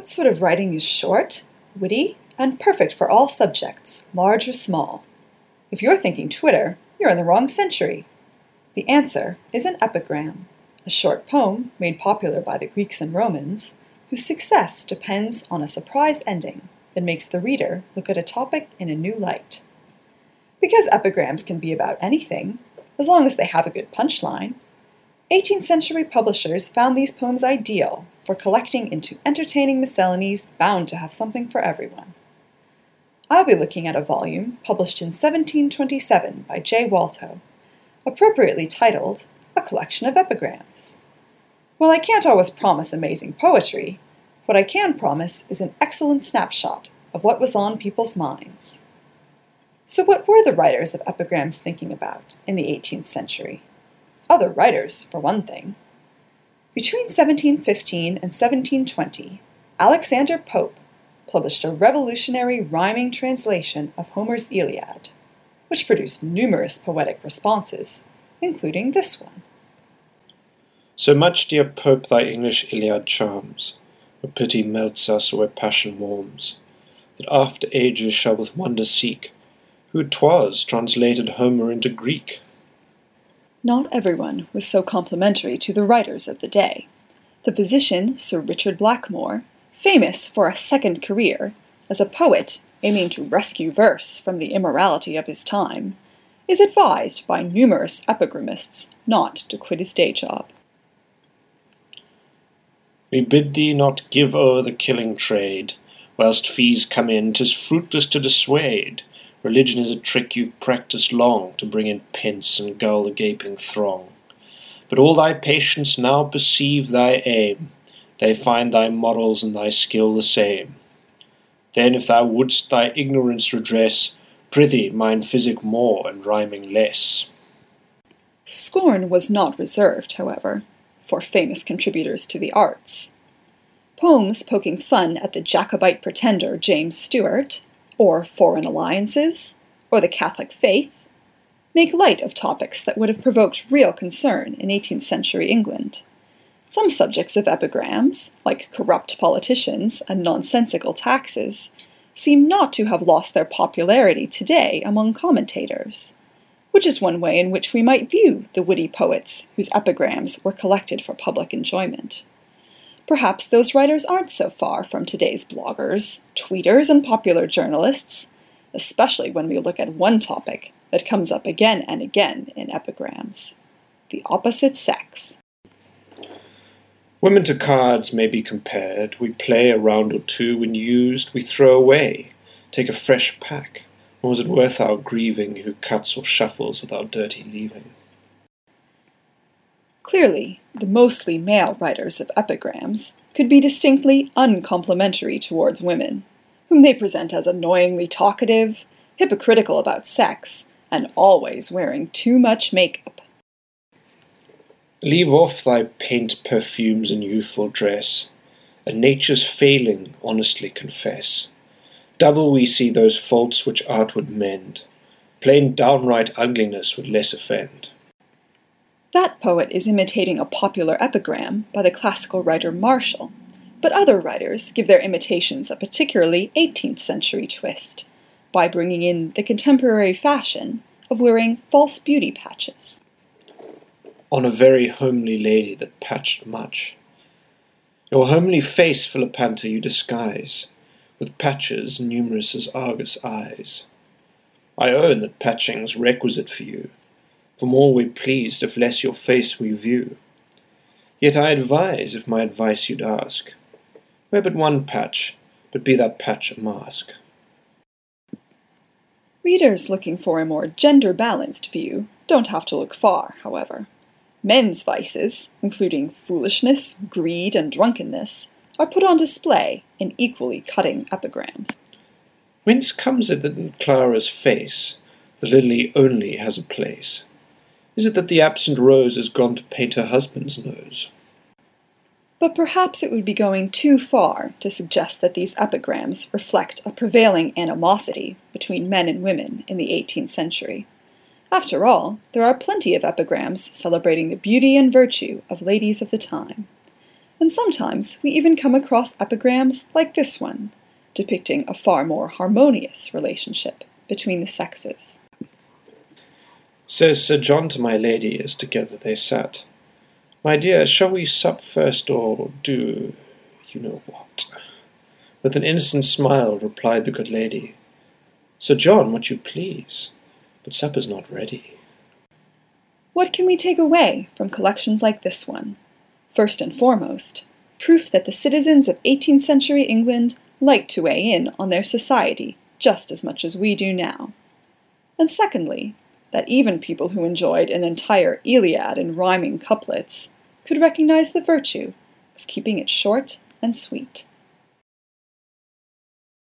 What sort of writing is short, witty, and perfect for all subjects, large or small? If you're thinking Twitter, you're in the wrong century. The answer is an epigram, a short poem made popular by the Greeks and Romans, whose success depends on a surprise ending that makes the reader look at a topic in a new light. Because epigrams can be about anything, as long as they have a good punchline, 18th century publishers found these poems ideal for collecting into entertaining miscellanies bound to have something for everyone. I'll be looking at a volume published in 1727 by J. Walthoe, appropriately titled A Collection of Epigrams. While I can't always promise amazing poetry, what I can promise is an excellent snapshot of what was on people's minds. So, what were the writers of epigrams thinking about in the 18th century? Other writers, for one thing. Between 1715 and 1720, Alexander Pope published a revolutionary rhyming translation of Homer's Iliad, which produced numerous poetic responses, including this one. So much, dear Pope, thy English Iliad charms, where pity melts us where passion warms, that after ages shall with wonder seek who 'twas translated Homer into Greek. Not everyone was so complimentary to the writers of the day. The physician, Sir Richard Blackmore, famous for a second career, as a poet aiming to rescue verse from the immorality of his time, is advised by numerous epigramists not to quit his day job. We bid thee not give o'er the killing trade, whilst fees come in, 'tis fruitless to dissuade. Religion is a trick you've practised long to bring in pence and gull the gaping throng. But all thy patients now perceive thy aim, they find thy morals and thy skill the same. Then if thou wouldst thy ignorance redress, prithee mind physic more and rhyming less. Scorn was not reserved, however, for famous contributors to the arts. Poems poking fun at the Jacobite pretender James Stuart or foreign alliances, or the Catholic faith, make light of topics that would have provoked real concern in 18th century England. Some subjects of epigrams, like corrupt politicians and nonsensical taxes, seem not to have lost their popularity today among commentators, which is one way in which we might view the witty poets whose epigrams were collected for public enjoyment. Perhaps those writers aren't so far from today's bloggers, tweeters, and popular journalists, especially when we look at one topic that comes up again and again in epigrams the opposite sex. Women to cards may be compared. We play a round or two. When used, we throw away, take a fresh pack. Or was it worth our grieving who cuts or shuffles without dirty leaving? Clearly, the mostly male writers of epigrams could be distinctly uncomplimentary towards women, whom they present as annoyingly talkative, hypocritical about sex, and always wearing too much makeup. Leave off thy paint, perfumes, and youthful dress, and nature's failing honestly confess. Double we see those faults which art would mend, plain downright ugliness would less offend. That poet is imitating a popular epigram by the classical writer Martial, but other writers give their imitations a particularly 18th century twist by bringing in the contemporary fashion of wearing false beauty patches. On a very homely lady that patched much. Your homely face, Philopanta, you disguise, with patches numerous as Argus eyes. I own that patching's requisite for you, for more we pleased if less your face we view. Yet I advise, if my advice you'd ask, wear but one patch, but be that patch a mask. Readers looking for a more gender balanced view don't have to look far, however. Men's vices, including foolishness, greed, and drunkenness, are put on display in equally cutting epigrams. Whence comes it that in Clara's face the lily only has a place? Is it that the absent rose has gone to paint her husband's nose? But perhaps it would be going too far to suggest that these epigrams reflect a prevailing animosity between men and women in the 18th century. After all, there are plenty of epigrams celebrating the beauty and virtue of ladies of the time. And sometimes we even come across epigrams like this one, depicting a far more harmonious relationship between the sexes. Says Sir John to my lady as together they sat, My dear, shall we sup first, or do you know what? With an innocent smile replied the good lady, Sir John, what you please, but supper's not ready. What can we take away from collections like this one? First and foremost, proof that the citizens of 18th century England liked to weigh in on their society just as much as we do now. And secondly, that even people who enjoyed an entire Iliad in rhyming couplets could recognize the virtue of keeping it short and sweet.